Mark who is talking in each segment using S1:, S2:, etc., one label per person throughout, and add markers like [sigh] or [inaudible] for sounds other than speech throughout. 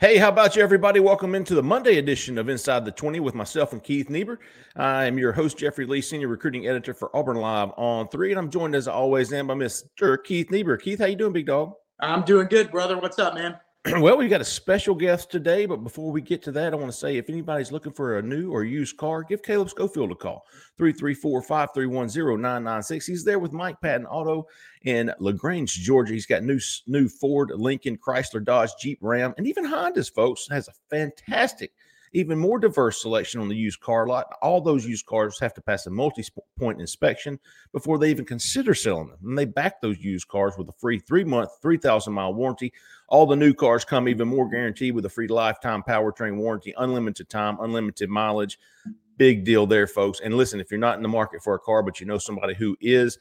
S1: Hey, how about you, everybody? Welcome into the Monday edition of Inside the 20 with myself and Keith Niebuhr. I am your host, Jeffrey Lee, Senior Recruiting Editor for Auburn Live on 3, and I'm joined as always and by Mr. Keith Niebuhr. Keith, how you doing, big dog?
S2: I'm doing good, brother. What's up, man? [clears throat]
S1: well, we've got a special guest today, but before we get to that, I want to say if anybody's looking for a new or used car, give Caleb Schofield a call 334 531 0996. He's there with Mike Patton Auto in LaGrange, Georgia. He's got new, new Ford, Lincoln, Chrysler, Dodge, Jeep, Ram, and even Honda's, folks. Has a fantastic even more diverse selection on the used car lot. All those used cars have to pass a multi point inspection before they even consider selling them. And they back those used cars with a free three month, 3,000 mile warranty. All the new cars come even more guaranteed with a free lifetime powertrain warranty, unlimited time, unlimited mileage. Big deal there, folks. And listen, if you're not in the market for a car, but you know somebody who is,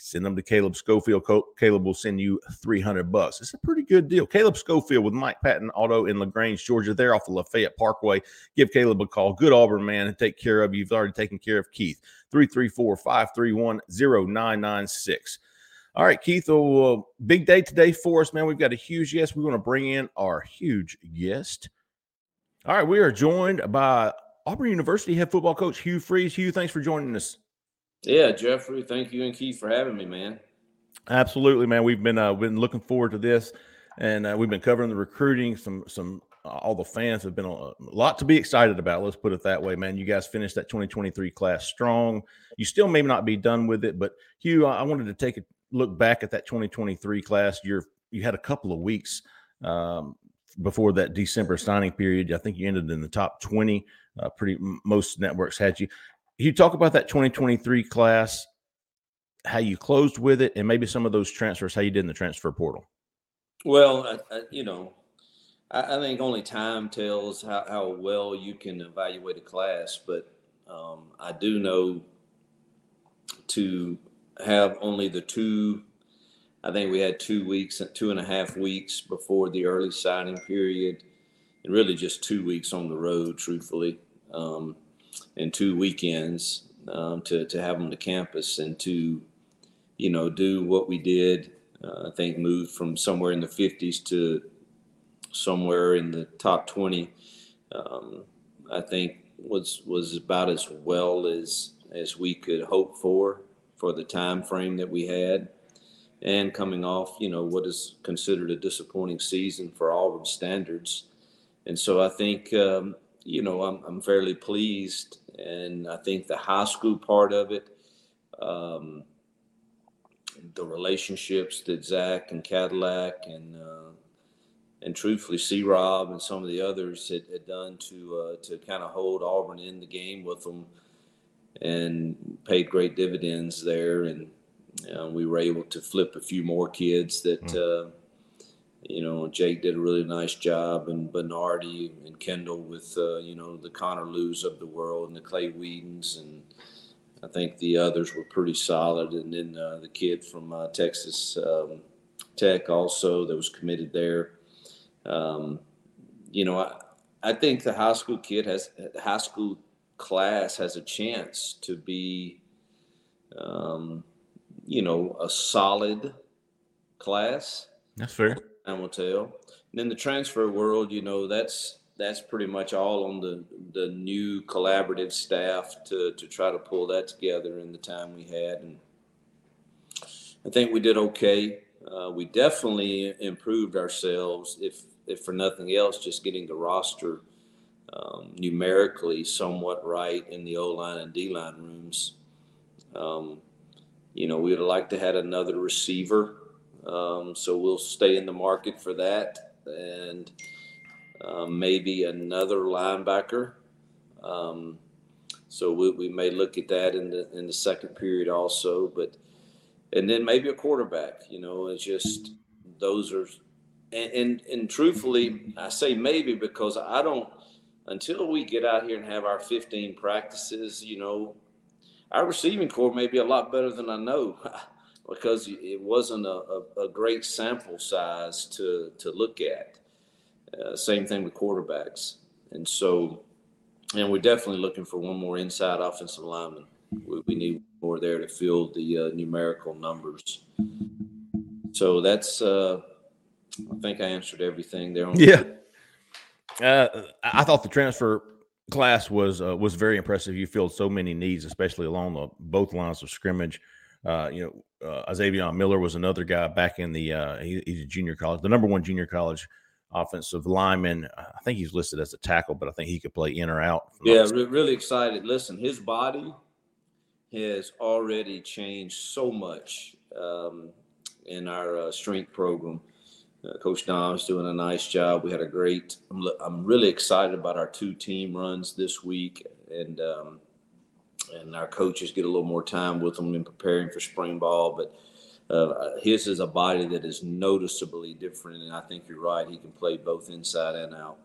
S1: Send them to Caleb Schofield. Caleb will send you 300 bucks. It's a pretty good deal. Caleb Schofield with Mike Patton Auto in LaGrange, Georgia. They're off the Lafayette Parkway. Give Caleb a call. Good Auburn man and take care of you. You've already taken care of Keith. 334 531 0996. All right, Keith, oh, uh, big day today for us, man. We've got a huge guest. We're going to bring in our huge guest. All right, we are joined by Auburn University head football coach Hugh Freeze. Hugh, thanks for joining us.
S3: Yeah, Jeffrey, thank you and Keith for having me, man.
S1: Absolutely, man. We've been uh, been looking forward to this, and uh, we've been covering the recruiting. Some some uh, all the fans have been a, a lot to be excited about. Let's put it that way, man. You guys finished that 2023 class strong. You still may not be done with it, but Hugh, I wanted to take a look back at that 2023 class. You're you had a couple of weeks um, before that December signing period. I think you ended in the top 20. Uh, pretty most networks had you you talk about that 2023 class, how you closed with it, and maybe some of those transfers, how you did in the transfer portal?
S3: Well, I, I, you know, I, I, think only time tells how, how, well you can evaluate a class, but um, I do know to have only the two. I think we had two weeks, two and a half weeks before the early signing period, and really just two weeks on the road, truthfully. Um, in two weekends um, to to have them to campus and to you know do what we did. Uh, I think moved from somewhere in the 50s to somewhere in the top 20. Um, I think was was about as well as as we could hope for for the time frame that we had and coming off you know what is considered a disappointing season for Auburn standards and so I think um, you know, I'm, I'm fairly pleased. And I think the high school part of it, um, the relationships that Zach and Cadillac and uh, and truthfully C Rob and some of the others had, had done to uh, to kind of hold Auburn in the game with them and paid great dividends there. And uh, we were able to flip a few more kids that. Mm you know, Jake did a really nice job, and Bernardi and Kendall with, uh, you know, the Connor Lews of the world and the Clay Wedins, and I think the others were pretty solid. And then uh, the kid from uh, Texas um, Tech also that was committed there. Um, you know, I, I think the high school kid has, the high school class has a chance to be, um, you know, a solid class.
S1: That's fair
S3: time will tell. And in the transfer world, you know, that's that's pretty much all on the the new collaborative staff to to try to pull that together in the time we had. And I think we did okay. Uh, we definitely improved ourselves, if if for nothing else, just getting the roster um, numerically somewhat right in the O line and D line rooms. Um, you know, we would have liked to had another receiver um, so we'll stay in the market for that and um, maybe another linebacker. Um, so we, we may look at that in the in the second period also, but and then maybe a quarterback. You know, it's just those are and, and and truthfully, I say maybe because I don't until we get out here and have our 15 practices. You know, our receiving corps may be a lot better than I know [laughs] because it wasn't a, a, a great sample size to to look at. Uh, same thing with quarterbacks, and so, and we're definitely looking for one more inside offensive lineman. We, we need more there to fill the uh, numerical numbers. So that's, uh, I think I answered everything there.
S1: yeah. Uh, I thought the transfer class was uh, was very impressive. You filled so many needs, especially along the both lines of scrimmage. Uh, you know, uh, Izavion Miller was another guy back in the uh, he, he's a junior college, the number one junior college offensive lineman. I think he's listed as a tackle, but I think he could play in or out.
S3: Yeah, re- really excited. Listen, his body has already changed so much um, in our uh, strength program. Uh, Coach Dom's doing a nice job. We had a great. I'm, I'm really excited about our two team runs this week, and um, and our coaches get a little more time with them in preparing for spring ball. But uh, his is a body that is noticeably different, and I think you're right. He can play both inside and out.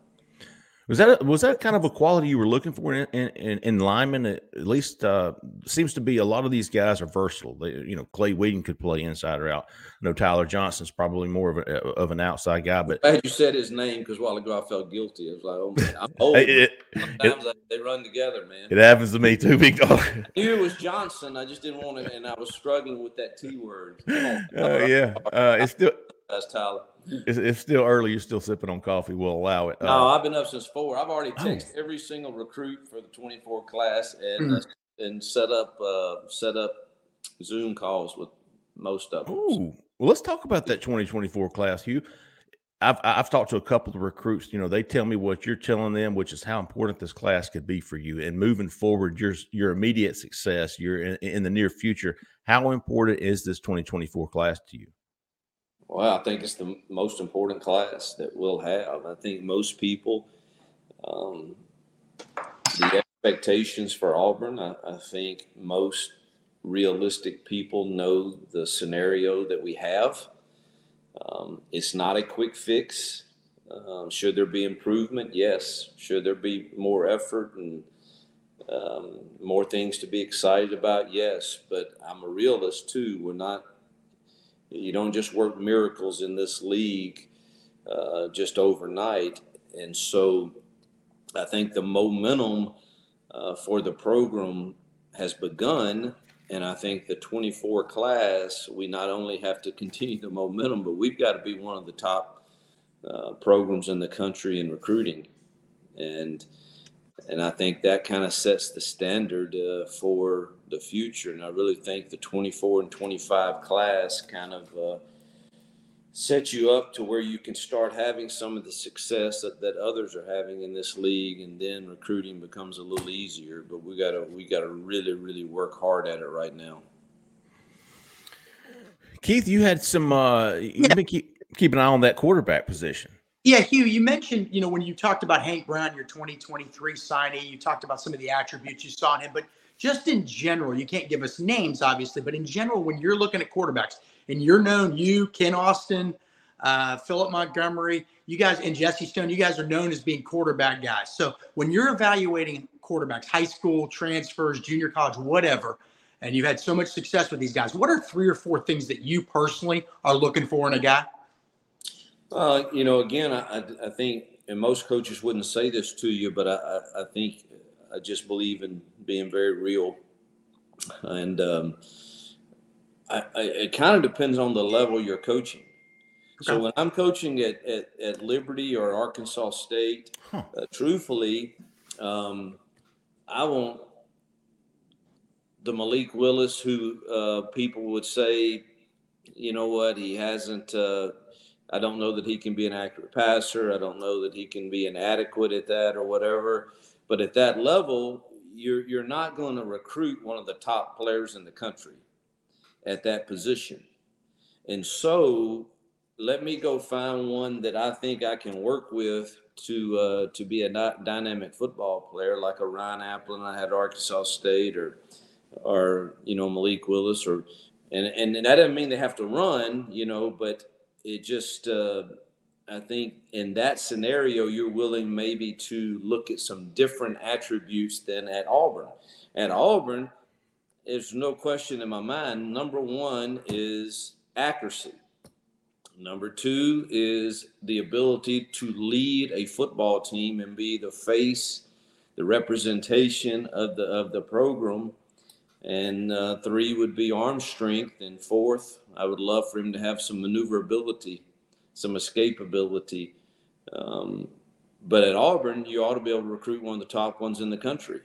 S1: Was that was that kind of a quality you were looking for in in, in linemen? At least uh, seems to be a lot of these guys are versatile. They, you know, Clay Wedin could play inside or out. I know Tyler Johnson's probably more of a, of an outside guy. But
S3: as you said his name because a while ago I felt guilty. I was like, oh man, I'm [laughs] old. it, Sometimes it, they run together, man.
S1: It happens to me too, big dog.
S3: I knew it was Johnson. I just didn't want to, and I was struggling with that T word. [laughs]
S1: Uh, yeah, uh, it's still
S3: that's Tyler.
S1: It's, it's, still early. You're still sipping on coffee. We'll allow it.
S3: No, uh, I've been up since four. I've already oh. texted oh. every single recruit for the 24 class and mm. uh, and set up uh, set up Zoom calls with most of them.
S1: Ooh, well, let's talk about that 2024 class, Hugh. I've I've talked to a couple of recruits. You know, they tell me what you're telling them, which is how important this class could be for you. And moving forward, your your immediate success, your in, in the near future. How important is this 2024 class to you?
S3: Well, I think it's the most important class that we'll have. I think most people, um, the expectations for Auburn, I, I, think most realistic people know the scenario that we have. Um, it's not a quick fix. Um, should there be improvement? Yes. Should there be more effort and um, more things to be excited about? Yes. But I'm a realist too. We're not you don't just work miracles in this league uh, just overnight. And so I think the momentum uh, for the program has begun. And I think the 24 class, we not only have to continue the momentum, but we've got to be one of the top uh, programs in the country in recruiting. And and I think that kind of sets the standard uh, for the future. And I really think the 24 and 25 class kind of uh, sets you up to where you can start having some of the success that, that others are having in this league, and then recruiting becomes a little easier. But we got to we got to really really work hard at it right now.
S1: Keith, you had some. Uh, you've been keep, keep an eye on that quarterback position.
S2: Yeah, Hugh, you mentioned, you know, when you talked about Hank Brown, your 2023 signee, you talked about some of the attributes you saw in him, but just in general, you can't give us names, obviously, but in general, when you're looking at quarterbacks and you're known, you, Kent Austin, uh, Philip Montgomery, you guys, and Jesse Stone, you guys are known as being quarterback guys. So when you're evaluating quarterbacks, high school, transfers, junior college, whatever, and you've had so much success with these guys, what are three or four things that you personally are looking for in a guy?
S3: Uh, you know, again, I, I think, and most coaches wouldn't say this to you, but I, I think I just believe in being very real. And um, I, I, it kind of depends on the level you're coaching. Okay. So when I'm coaching at, at, at, Liberty or Arkansas State, huh. uh, truthfully, um, I want the Malik Willis who uh, people would say, you know what, he hasn't uh, I don't know that he can be an accurate passer. I don't know that he can be inadequate at that or whatever. But at that level, you're you're not going to recruit one of the top players in the country at that position. And so let me go find one that I think I can work with to uh, to be a dynamic football player like a Ryan Aplin I had Arkansas State or or you know Malik Willis or and and that doesn't mean they have to run, you know, but it just uh, I think in that scenario, you're willing maybe to look at some different attributes than at Auburn. At Auburn, there's no question in my mind. Number one is accuracy. Number two is the ability to lead a football team and be the face, the representation of the of the program. And uh, three would be arm strength. And fourth, I would love for him to have some maneuverability some escapability. Um, but at Auburn, you ought to be able to recruit one of the top ones in the country.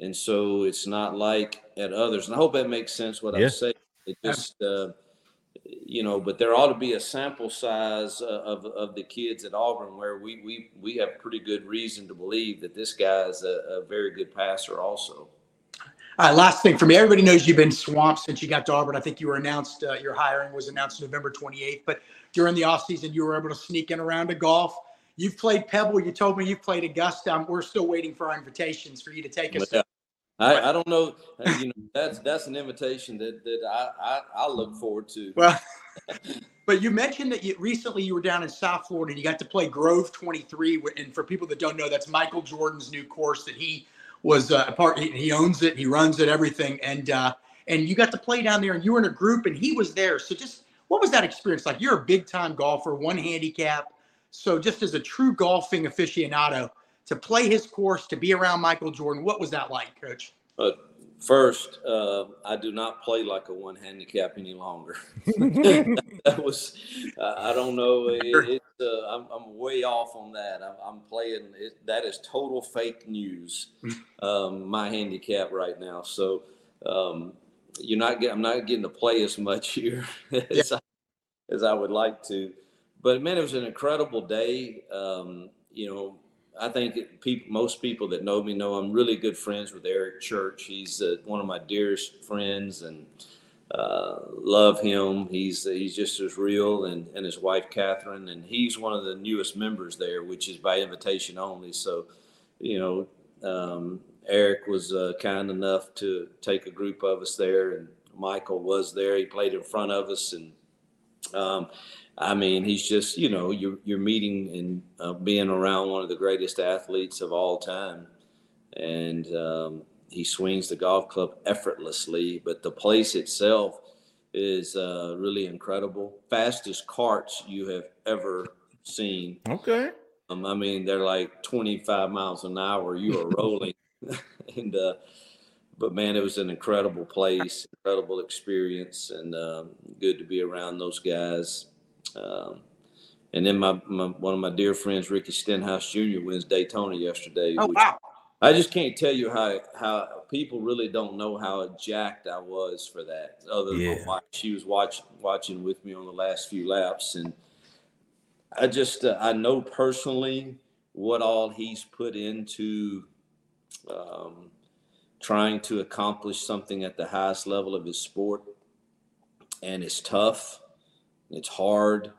S3: And so it's not like at others. And I hope that makes sense what yeah. I say. It just, uh, you know, but there ought to be a sample size uh, of, of the kids at Auburn where we, we, we have pretty good reason to believe that this guy is a, a very good passer also.
S2: All right, last thing for me. Everybody knows you've been swamped since you got to Auburn. I think you were announced, uh, your hiring was announced November 28th. But during the offseason, you were able to sneak in around to golf. You've played Pebble. You told me you've played Augusta. we're still waiting for our invitations for you to take us.
S3: I, I don't know. Uh, you know, that's that's an invitation that that I I, I look forward to.
S2: Well, but you mentioned that you, recently you were down in South Florida and you got to play Grove 23. And for people that don't know, that's Michael Jordan's new course that he was uh, a part. He, he owns it. He runs it. Everything. And uh, and you got to play down there, and you were in a group, and he was there. So just what was that experience like? You're a big time golfer, one handicap. So, just as a true golfing aficionado, to play his course, to be around Michael Jordan, what was that like, Coach?
S3: Uh, first, uh, I do not play like a one handicap any longer. [laughs] [laughs] that was, I don't know. It, it, uh, I'm, I'm, way off on that. I'm, I'm playing, it, that is total fake news, [laughs] um, my handicap right now. So, um, you're not getting, I'm not getting to play as much [laughs] here as, yeah. I, as I would like to. But man, it was an incredible day. Um, you know, I think people, most people that know me know I'm really good friends with Eric Church. He's uh, one of my dearest friends and uh, love him. He's he's just as real, and, and his wife Catherine, and he's one of the newest members there, which is by invitation only. So, you know, um, Eric was uh, kind enough to take a group of us there, and Michael was there. He played in front of us, and um, I mean, he's just you know you're you're meeting and uh, being around one of the greatest athletes of all time, and um, he swings the golf club effortlessly. But the place itself is uh, really incredible. Fastest carts you have ever seen.
S1: Okay.
S3: Um, I mean, they're like 25 miles an hour. You are [laughs] rolling [laughs] and uh, but man, it was an incredible place, incredible experience, and um, good to be around those guys. Um, and then my, my, one of my dear friends, Ricky Stenhouse Jr., wins Daytona yesterday.
S2: Oh wow!
S3: I just can't tell you how how people really don't know how jacked I was for that. Other than yeah. my she was watching watching with me on the last few laps, and I just uh, I know personally what all he's put into um, trying to accomplish something at the highest level of his sport. And it's tough, it's hard,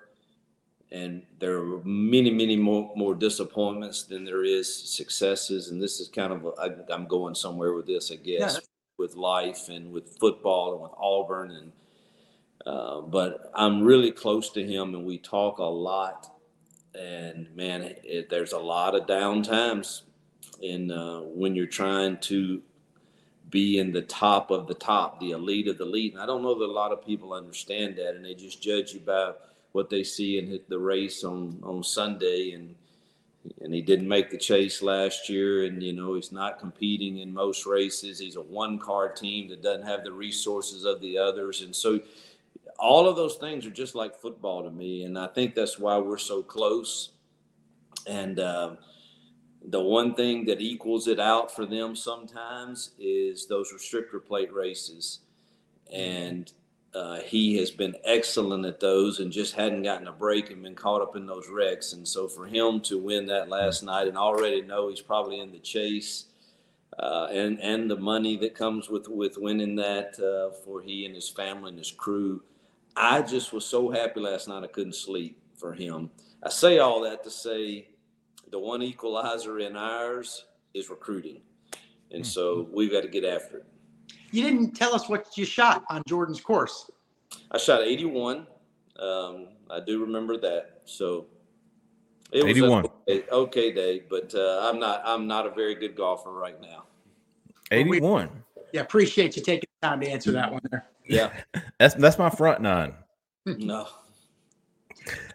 S3: and there are many, many more, more disappointments than there is successes. And this is kind of, i am going somewhere with this, I guess, yeah. with life and with football and with Auburn. And, uh, but I'm really close to him and we talk a lot. And man, it, there's a lot of down times and uh, when you're trying to be in the top of the top, the elite of the elite. And I don't know that a lot of people understand that, and they just judge you by what they see in the race on on Sunday. And and he didn't make the chase last year, and you know he's not competing in most races. He's a one car team that doesn't have the resources of the others, and so all of those things are just like football to me. And I think that's why we're so close. And uh, the one thing that equals it out for them sometimes is those restrictor plate races. And uh, he has been excellent at those and just hadn't gotten a break and been caught up in those wrecks. And so for him to win that last night and already know he's probably in the chase uh, and, and the money that comes with, with winning that uh, for he and his family and his crew, I just was so happy last night I couldn't sleep for him. I say all that to say the one equalizer in ours is recruiting. And so mm-hmm. we've got to get after it.
S2: You didn't tell us what you shot on Jordan's course.
S3: I shot 81. Um, I do remember that. So It was
S1: 81.
S3: Okay, okay day, but uh, I'm not. I'm not a very good golfer right now.
S1: 81.
S2: Yeah, appreciate you taking the time to answer that one there.
S3: Yeah. [laughs]
S1: That's that's my front nine.
S3: no.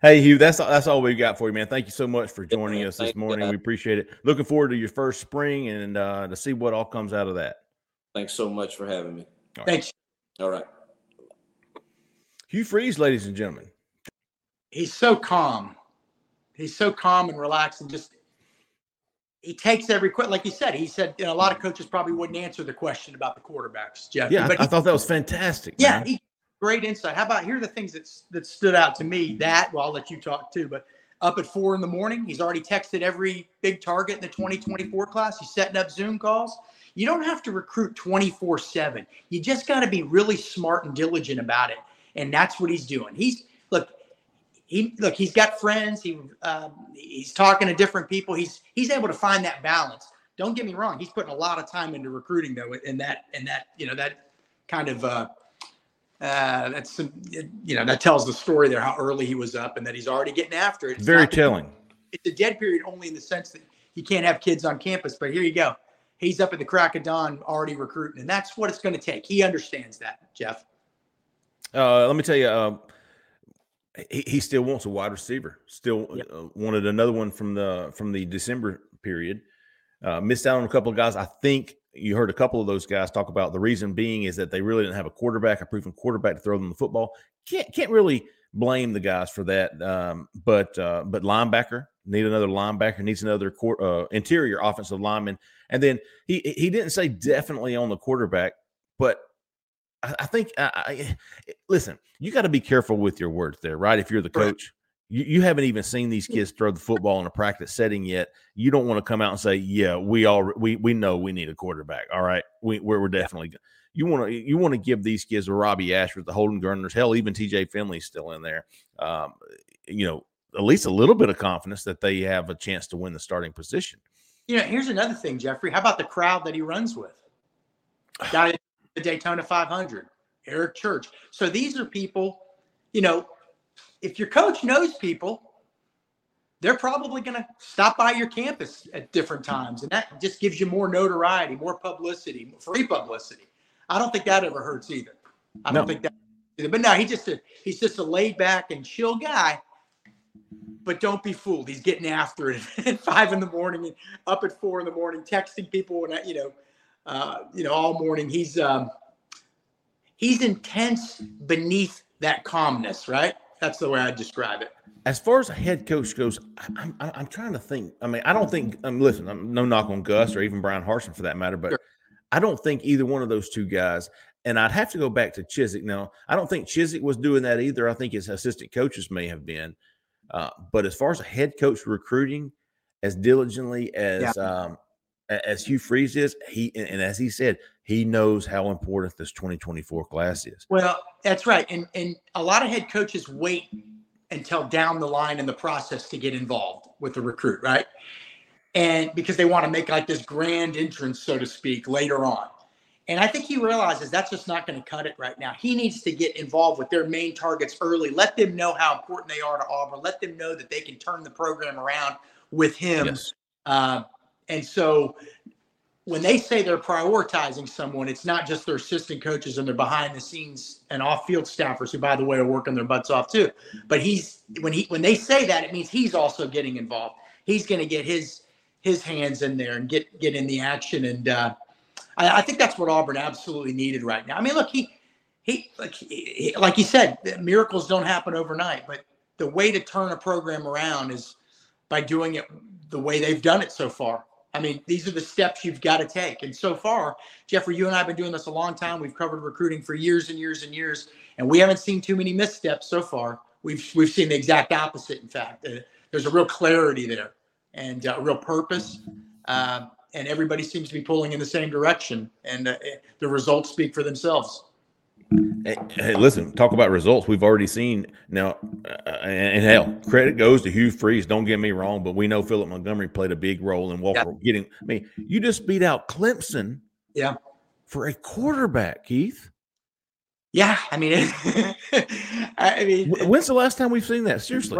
S1: Hey Hugh, that's that's all we've got for you, man. Thank you so much for joining
S3: man.
S1: us this morning.
S3: guys.
S1: We appreciate it. Looking forward to your first spring and uh, to see what all comes out of that.
S3: Thanks so much for having me.
S2: Thanks.
S3: All right.
S1: Hugh Freeze, ladies and gentlemen.
S2: He's so calm. He's so calm and relaxed and just he takes every question. Like you said, he said you know, a lot of coaches probably wouldn't answer the question about the quarterbacks, Jeff.
S1: Yeah,
S2: but
S1: I, I thought that was fantastic.
S2: Yeah, he, great insight. How about here are the things that that stood out to me? That well, I'll let you talk too. But up at four in the morning, he's already texted every big target in the 2024 class. He's setting up Zoom calls. You don't have to recruit 24 seven. You just got to be really smart and diligent about it, and that's what he's doing. He's look. He look. He's got friends. He um, he's talking to different people. He's he's able to find that balance. Don't get me wrong. He's putting a lot of time into recruiting though, and that and that you know that kind of uh, uh, that's some, you know that tells the story there how early he was up and that he's already getting after it. It's
S1: Very telling.
S2: It's a dead period only in the sense that you can't have kids on campus, but here you go. He's up at the crack of dawn already recruiting, and that's what it's going to take. He understands that, Jeff.
S1: Uh, let me tell you, uh, he, he still wants a wide receiver. Still
S2: Yep.
S1: uh, wanted another one from the from the December period. Uh, missed out on a couple of guys. I think you heard a couple of those guys talk about the reason being is that they really didn't have a quarterback, a proven quarterback to throw them the football. Can't can't really blame the guys for that. Um, but uh, but linebacker need another linebacker needs another quar- uh, interior offensive lineman, and then he he didn't say definitely on the quarterback, but I, I think I, I, listen, you got to be careful with your words there, right? If you're the coach, you, you haven't even seen these kids throw the football in a practice setting yet. You don't want to come out and say, "Yeah, we all we we know we need a quarterback." All right, we we're, we're definitely. go-" You want to you want to give these kids Robbie Ashford, the Holden Geriners, hell, even T.J. Finley's still in there. Um, you know, at least a little bit of confidence that they have a chance to win the starting position.
S2: You know, here's another thing, Jeffrey. How about the crowd that he runs with? [sighs] At the Daytona 500, Eric Church. So these are people, you know, if your coach knows people, they're probably going to stop by your campus at different times. And that just gives you more notoriety, more publicity, free publicity. I don't think that ever hurts either. I don't
S1: No.
S2: think that either. But no, he just a, he's just a laid back and chill guy. But don't be fooled. He's getting after it [laughs] at five in the morning and up at four in the morning, texting people and you know, uh, you know, all morning. He's um, he's intense beneath that calmness, right? That's the way I describe it.
S1: as far as a head coach goes, I'm I'm, I'm trying to think. I mean, I don't think. I'm listen. I'm no knock on Gus or even Bryan Harsin for that matter, but
S2: Sure.
S1: I don't think either one of those two guys. And I'd have to go back to Chizik. Now, I don't think Chizik was doing that either. I think his assistant coaches may have been. Uh, but as far as a head coach recruiting, as diligently as um, as Hugh Freeze is, he and, and as he said, he knows how important this 2024 class is.
S2: Well, that's right. And and a lot of head coaches wait until down the line in the process to get involved with the recruit, right? And because they want to make like this grand entrance, so to speak, later on. And I think he realizes that's just not going to cut it right now. He needs to get involved with their main targets early. Let them know how important they are to Auburn. Let them know that they can turn the program around with him.
S1: Yes.
S2: Uh, and so when they say they're prioritizing someone, it's not just their assistant coaches and their behind the scenes and off field staffers who, by the way, are working their butts off too. But he's when he when they say that, it means he's also getting involved. He's going to get his his hands in there and get get in the action. And uh, I, I think that's what Auburn absolutely needed right now. I mean, look, he he like he, like you said, miracles don't happen overnight, but the way to turn a program around is by doing it the way they've done it so far. I mean, these are the steps you've got to take. And so far, Jeffrey, you and I have been doing this a long time. We've covered recruiting for years and years and years, and we haven't seen too many missteps so far. We've we've seen the exact opposite. In fact, uh, there's a real clarity there and uh, a real purpose, uh, and everybody seems to be pulling in the same direction. And uh, the results speak for themselves.
S1: Hey, hey, listen, talk about results. We've already seen now, uh, and, and hell, credit goes to Hugh Freeze. Don't get me wrong, but we know Philip Montgomery played a big role in Walker getting. I mean, you just beat out Clemson,
S2: Yeah.
S1: for a quarterback, Keith.
S2: Yeah, I mean, [laughs] I mean,
S1: when's the last time we've seen that? Seriously.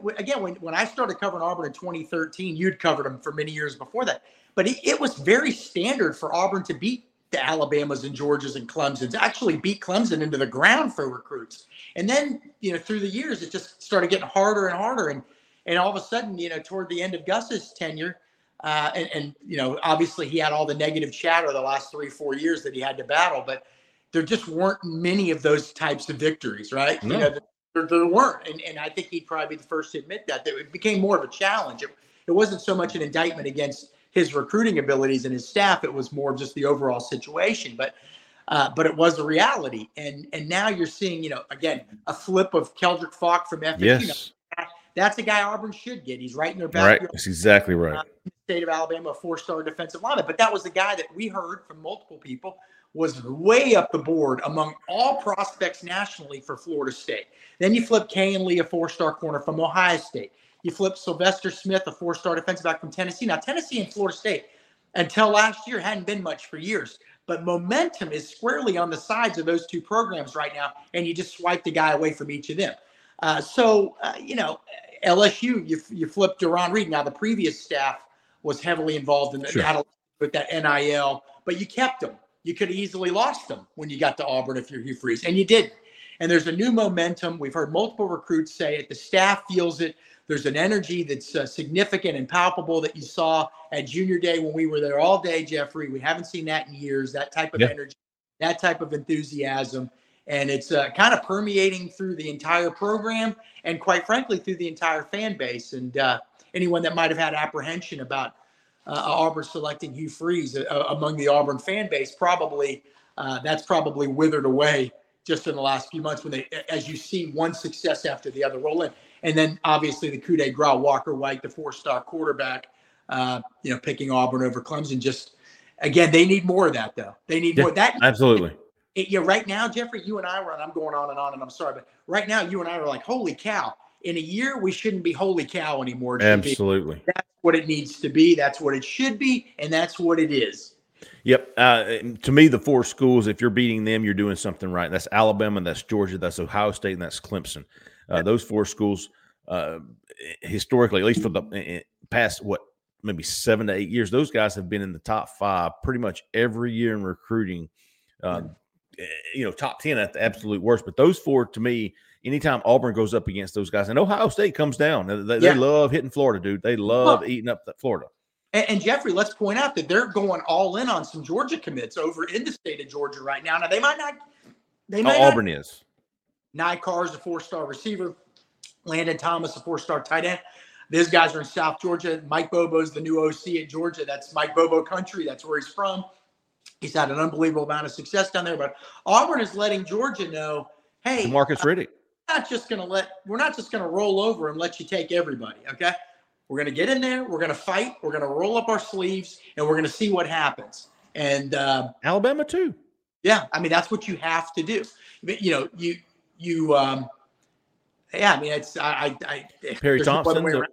S2: Well, again, when, when I started covering Auburn in 2013, you'd covered them for many years before that, but it, it was very standard for Auburn to beat the Alabamas and Georgias and Clemson's, actually beat Clemson into the ground for recruits. And then, you know, through the years, it just started getting harder and harder. And and all of a sudden, you know, toward the end of Gus's tenure, uh, and, and you know, obviously he had all the negative chatter the last three, four years that he had to battle, but there just weren't many of those types of victories, right? No. You know, there, there weren't. And, and I think he'd probably be the first to admit that, that it became more of a challenge. It, it wasn't so much an indictment against his recruiting abilities and his staff. It was more of just the overall situation. But uh, but it was a reality. And and now you're seeing, you know, again, a flip of Keldrick Faulk from FSU.
S1: Yes.
S2: You know, that's a guy Auburn should get. He's right in their back.
S1: Right. That's exactly right. Uh,
S2: state of Alabama, a four-star defensive lineman. But that was the guy that we heard from multiple people was way up the board among all prospects nationally for Florida State. Then you flip Kayin Lee, a four-star corner from Ohio State. You flip Sylvester Smith, a four-star defensive back from Tennessee. Now, Tennessee and Florida State, until last year, hadn't been much for years. But momentum is squarely on the sides of those two programs right now, and you just swipe the guy away from each of them. Uh, so, uh, you know, LSU, you, you flip Duron Reed. Now, the previous staff was heavily involved in sure. that with that NIL, but you kept them. You could have easily lost them when you got to Auburn if you're Hugh Freeze, and you didn't. And there's a new momentum. We've heard multiple recruits say it. The staff feels it. There's an energy that's uh, significant and palpable that you saw at junior day when we were there all day, Jeffrey. We haven't seen that in years, that type of yeah. energy, that type of enthusiasm. And it's uh, kind of permeating through the entire program and, quite frankly, through the entire fan base. And uh, anyone that might have had apprehension about uh, Auburn selecting Hugh Freeze uh, among the Auburn fan base, probably uh, that's probably withered away just in the last few months when they, as you see one success after the other roll in. And then obviously the coup de grace, Walker White, the four-star quarterback, uh, you know, picking Auburn over Clemson. Just again, they need more of that though. They need yeah, more that.
S1: Absolutely.
S2: It, yeah, right now, Jeffrey, you and I were, and I'm going on and on, and I'm sorry, but right now, you and I are like, holy cow! In a year, we shouldn't be holy cow anymore.
S1: Absolutely.
S2: That's what it needs to be. That's what it should be, and that's what it is.
S1: Yep. Uh, to me, the four schools, if you're beating them, you're doing something right. That's Alabama, that's Georgia, that's Ohio State, and that's Clemson. Uh, those four schools, uh, historically, at least for the past what maybe seven to eight years, those guys have been in the top five pretty much every year in recruiting. Uh, you know, top ten at the absolute worst. But those four, to me, anytime Auburn goes up against those guys, and Ohio State comes down, they, yeah. they love hitting Florida, dude. They love well, eating up Florida.
S2: And, and, Jeffrey, let's point out that they're going all in on some Georgia commits over in the state of Georgia right now. Now they might not. They might
S1: oh, Auburn
S2: not,
S1: is.
S2: Nykar is a four-star receiver. Landon Thomas, a four-star tight end. These guys are in South Georgia. Mike Bobo's the new OC at Georgia. That's Mike Bobo country. That's where he's from. He's had an unbelievable amount of success down there. But Auburn is letting Georgia know, hey,
S1: Marcus uh, Riddick.
S2: Not just going to let. We're not just going to roll over and let you take everybody. Okay, we're going to get in there. We're going to fight. We're going to roll up our sleeves, and we're going to see what happens. And uh,
S1: Alabama too.
S2: Yeah, I mean that's what you have to do. You know, you you um, yeah, I mean, it's I, I, I
S1: Perry Thompson, the,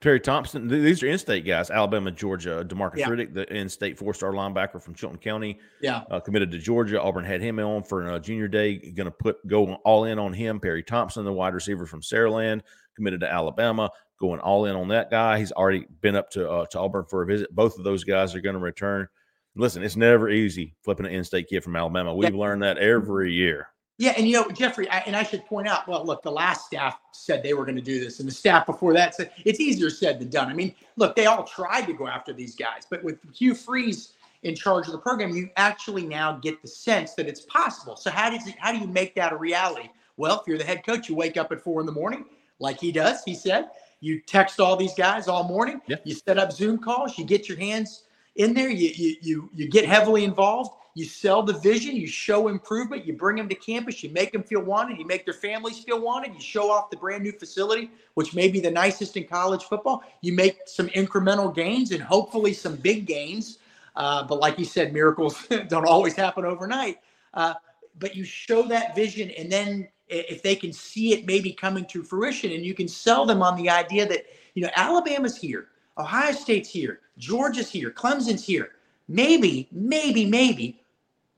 S1: Perry Thompson. These are in-state guys: Alabama, Georgia. Demarcus yeah. Riddick, the in-state four-star linebacker from Chilton County,
S2: yeah,
S1: uh, committed to Georgia. Auburn had him on for a junior day. Going to put go all in on him. Perry Thompson, the wide receiver from Saraland, committed to Alabama. Going all in on that guy. He's already been up to uh, to Auburn for a visit. Both of those guys are going to return. Listen, it's never easy flipping an in-state kid from Alabama. We've yeah. learned that every year.
S2: Yeah, and you know, Jeffrey, I, and I should point out, well, look, the last staff said they were going to do this, and the staff before that said it's easier said than done. I mean, look, they all tried to go after these guys, but with Hugh Freeze in charge of the program, you actually now get the sense that it's possible. So how does it, how do you make that a reality? Well, if you're the head coach, you wake up at four in the morning, like he does. He said you text all these guys all morning.
S1: Yeah.
S2: You set up Zoom calls. You get your hands in there. You you you, you get heavily involved you sell the vision, you show improvement, you bring them to campus, you make them feel wanted, you make their families feel wanted, you show off the brand new facility, which may be the nicest in college football. You make some incremental gains and hopefully some big gains. Uh, but like you said, miracles [laughs] don't always happen overnight. Uh, but you show that vision, and then if they can see it maybe coming to fruition, and you can sell them on the idea that, you know, Alabama's here, Ohio State's here, Georgia's here, Clemson's here. Maybe, maybe, maybe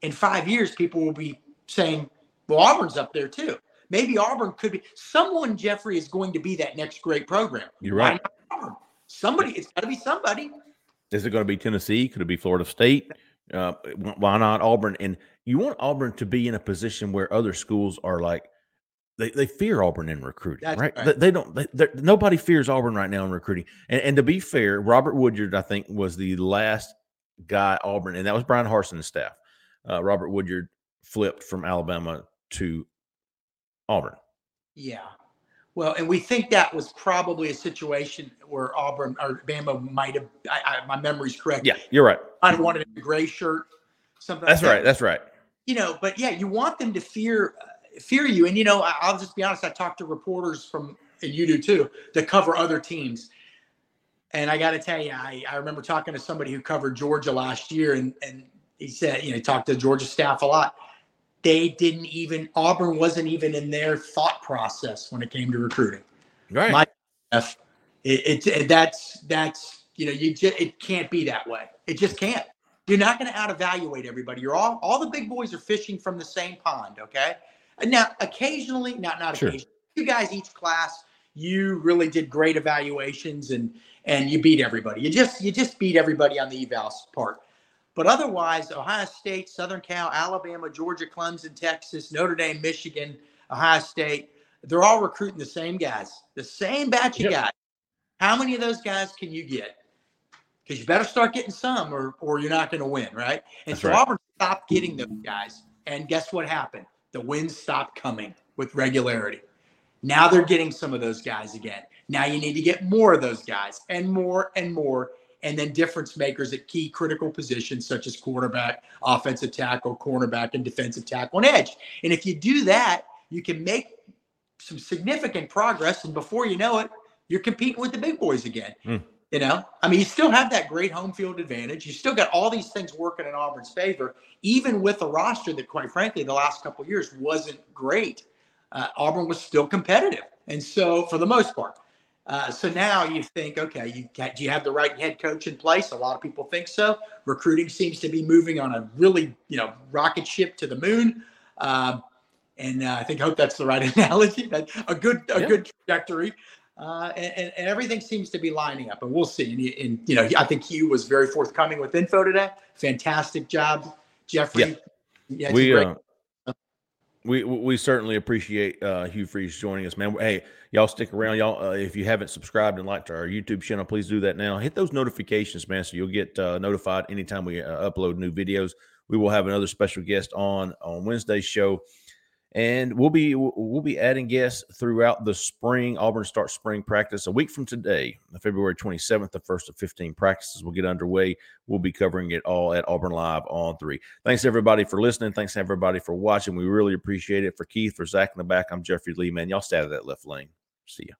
S2: in five years, people will be saying, Well, Auburn's up there too. Maybe Auburn could be someone. Jeffrey is going to be that next great program.
S1: You're right.
S2: Somebody. It's got to be somebody.
S1: Is it going to be Tennessee? Could it be Florida State? Uh, why not Auburn? And you want Auburn to be in a position where other schools are like they, they fear Auburn in recruiting, right? right? They, they, don't. They, nobody fears Auburn right now in recruiting. And, and to be fair, Robert Woodyard, I think, was the last guy Auburn, and that was Bryan Harsin's staff. Uh, Robert Woodyard flipped from Alabama to Auburn.
S2: Yeah. Well, and we think that was probably a situation where Auburn or Bama might have. I, I, my memory's correct.
S1: Yeah, you're right.
S2: I wanted a gray shirt, something.
S1: That's
S2: like
S1: right.
S2: That.
S1: That's right.
S2: You know, but yeah, you want them to fear uh, fear you. And you know, I, will just be honest. I talked to reporters from, and you do too, that cover other teams. And I got to tell you, I, I remember talking to somebody who covered Georgia last year, and and he said, you know, he talked to Georgia staff a lot they didn't even Auburn wasn't even in their thought process when it came to recruiting.
S1: Right. My,
S2: it, it, that's that's you know you just it can't be that way. It just can't. You're not going to out evaluate everybody. You're all all the big boys are fishing from the same pond. Okay. Now occasionally, not not sure. occasionally, you guys each class you really did great evaluations and and you beat everybody. You just you just beat everybody on the evals part. But otherwise, Ohio State, Southern Cal, Alabama, Georgia, Clemson, Texas, Notre Dame, Michigan, Ohio State, they're all recruiting the same guys, the same batch of yep. guys. How many of those guys can you get? Because you better start getting some, or or you're not going to win, right? And That's so right. Auburn stopped getting those guys, and guess what happened? The wins stopped coming with regularity. Now they're getting some of those guys again. Now you need to get more of those guys, and more and more and then difference makers at key critical positions such as quarterback, offensive tackle, cornerback, and defensive tackle and edge. And if you do that, you can make some significant progress. And before you know it, you're competing with the big boys again. Mm. You know, I mean, you still have that great home field advantage. You still got all these things working in Auburn's favor, even with a roster that, quite frankly, the last couple years wasn't great. Uh, Auburn was still competitive, and so for the most part. Uh, so now you think, okay, you do you have the right head coach in place? A lot of people think so. Recruiting seems to be moving on a really, you know, rocket ship to the moon. Um, and uh, I think hope that's the right [laughs] analogy. That a good a yeah. good trajectory, uh, and, and, everything seems to be lining up. And we'll see. And, and, you know, I think Hugh was very forthcoming with info today. Fantastic job, Jeffrey.
S1: Yeah, yeah we uh, we we certainly appreciate uh, Hugh Freeze joining us, man. Hey, y'all stick around, y'all. Uh, if you haven't subscribed and liked our YouTube channel, please do that now. Hit those notifications, man, so you'll get uh, notified anytime we uh, upload new videos. We will have another special guest on on Wednesday's show and we'll be we'll be adding guests throughout the spring. Auburn starts spring practice a week from today, February 27th. The first of 15 practices will get underway. We'll be covering it all at Auburn Live on three. Thanks everybody for listening. Thanks everybody for watching. We really appreciate it. For Keith, for Zach in the back, I'm Jeffrey Lee. Man, y'all stay out of that left lane. See ya.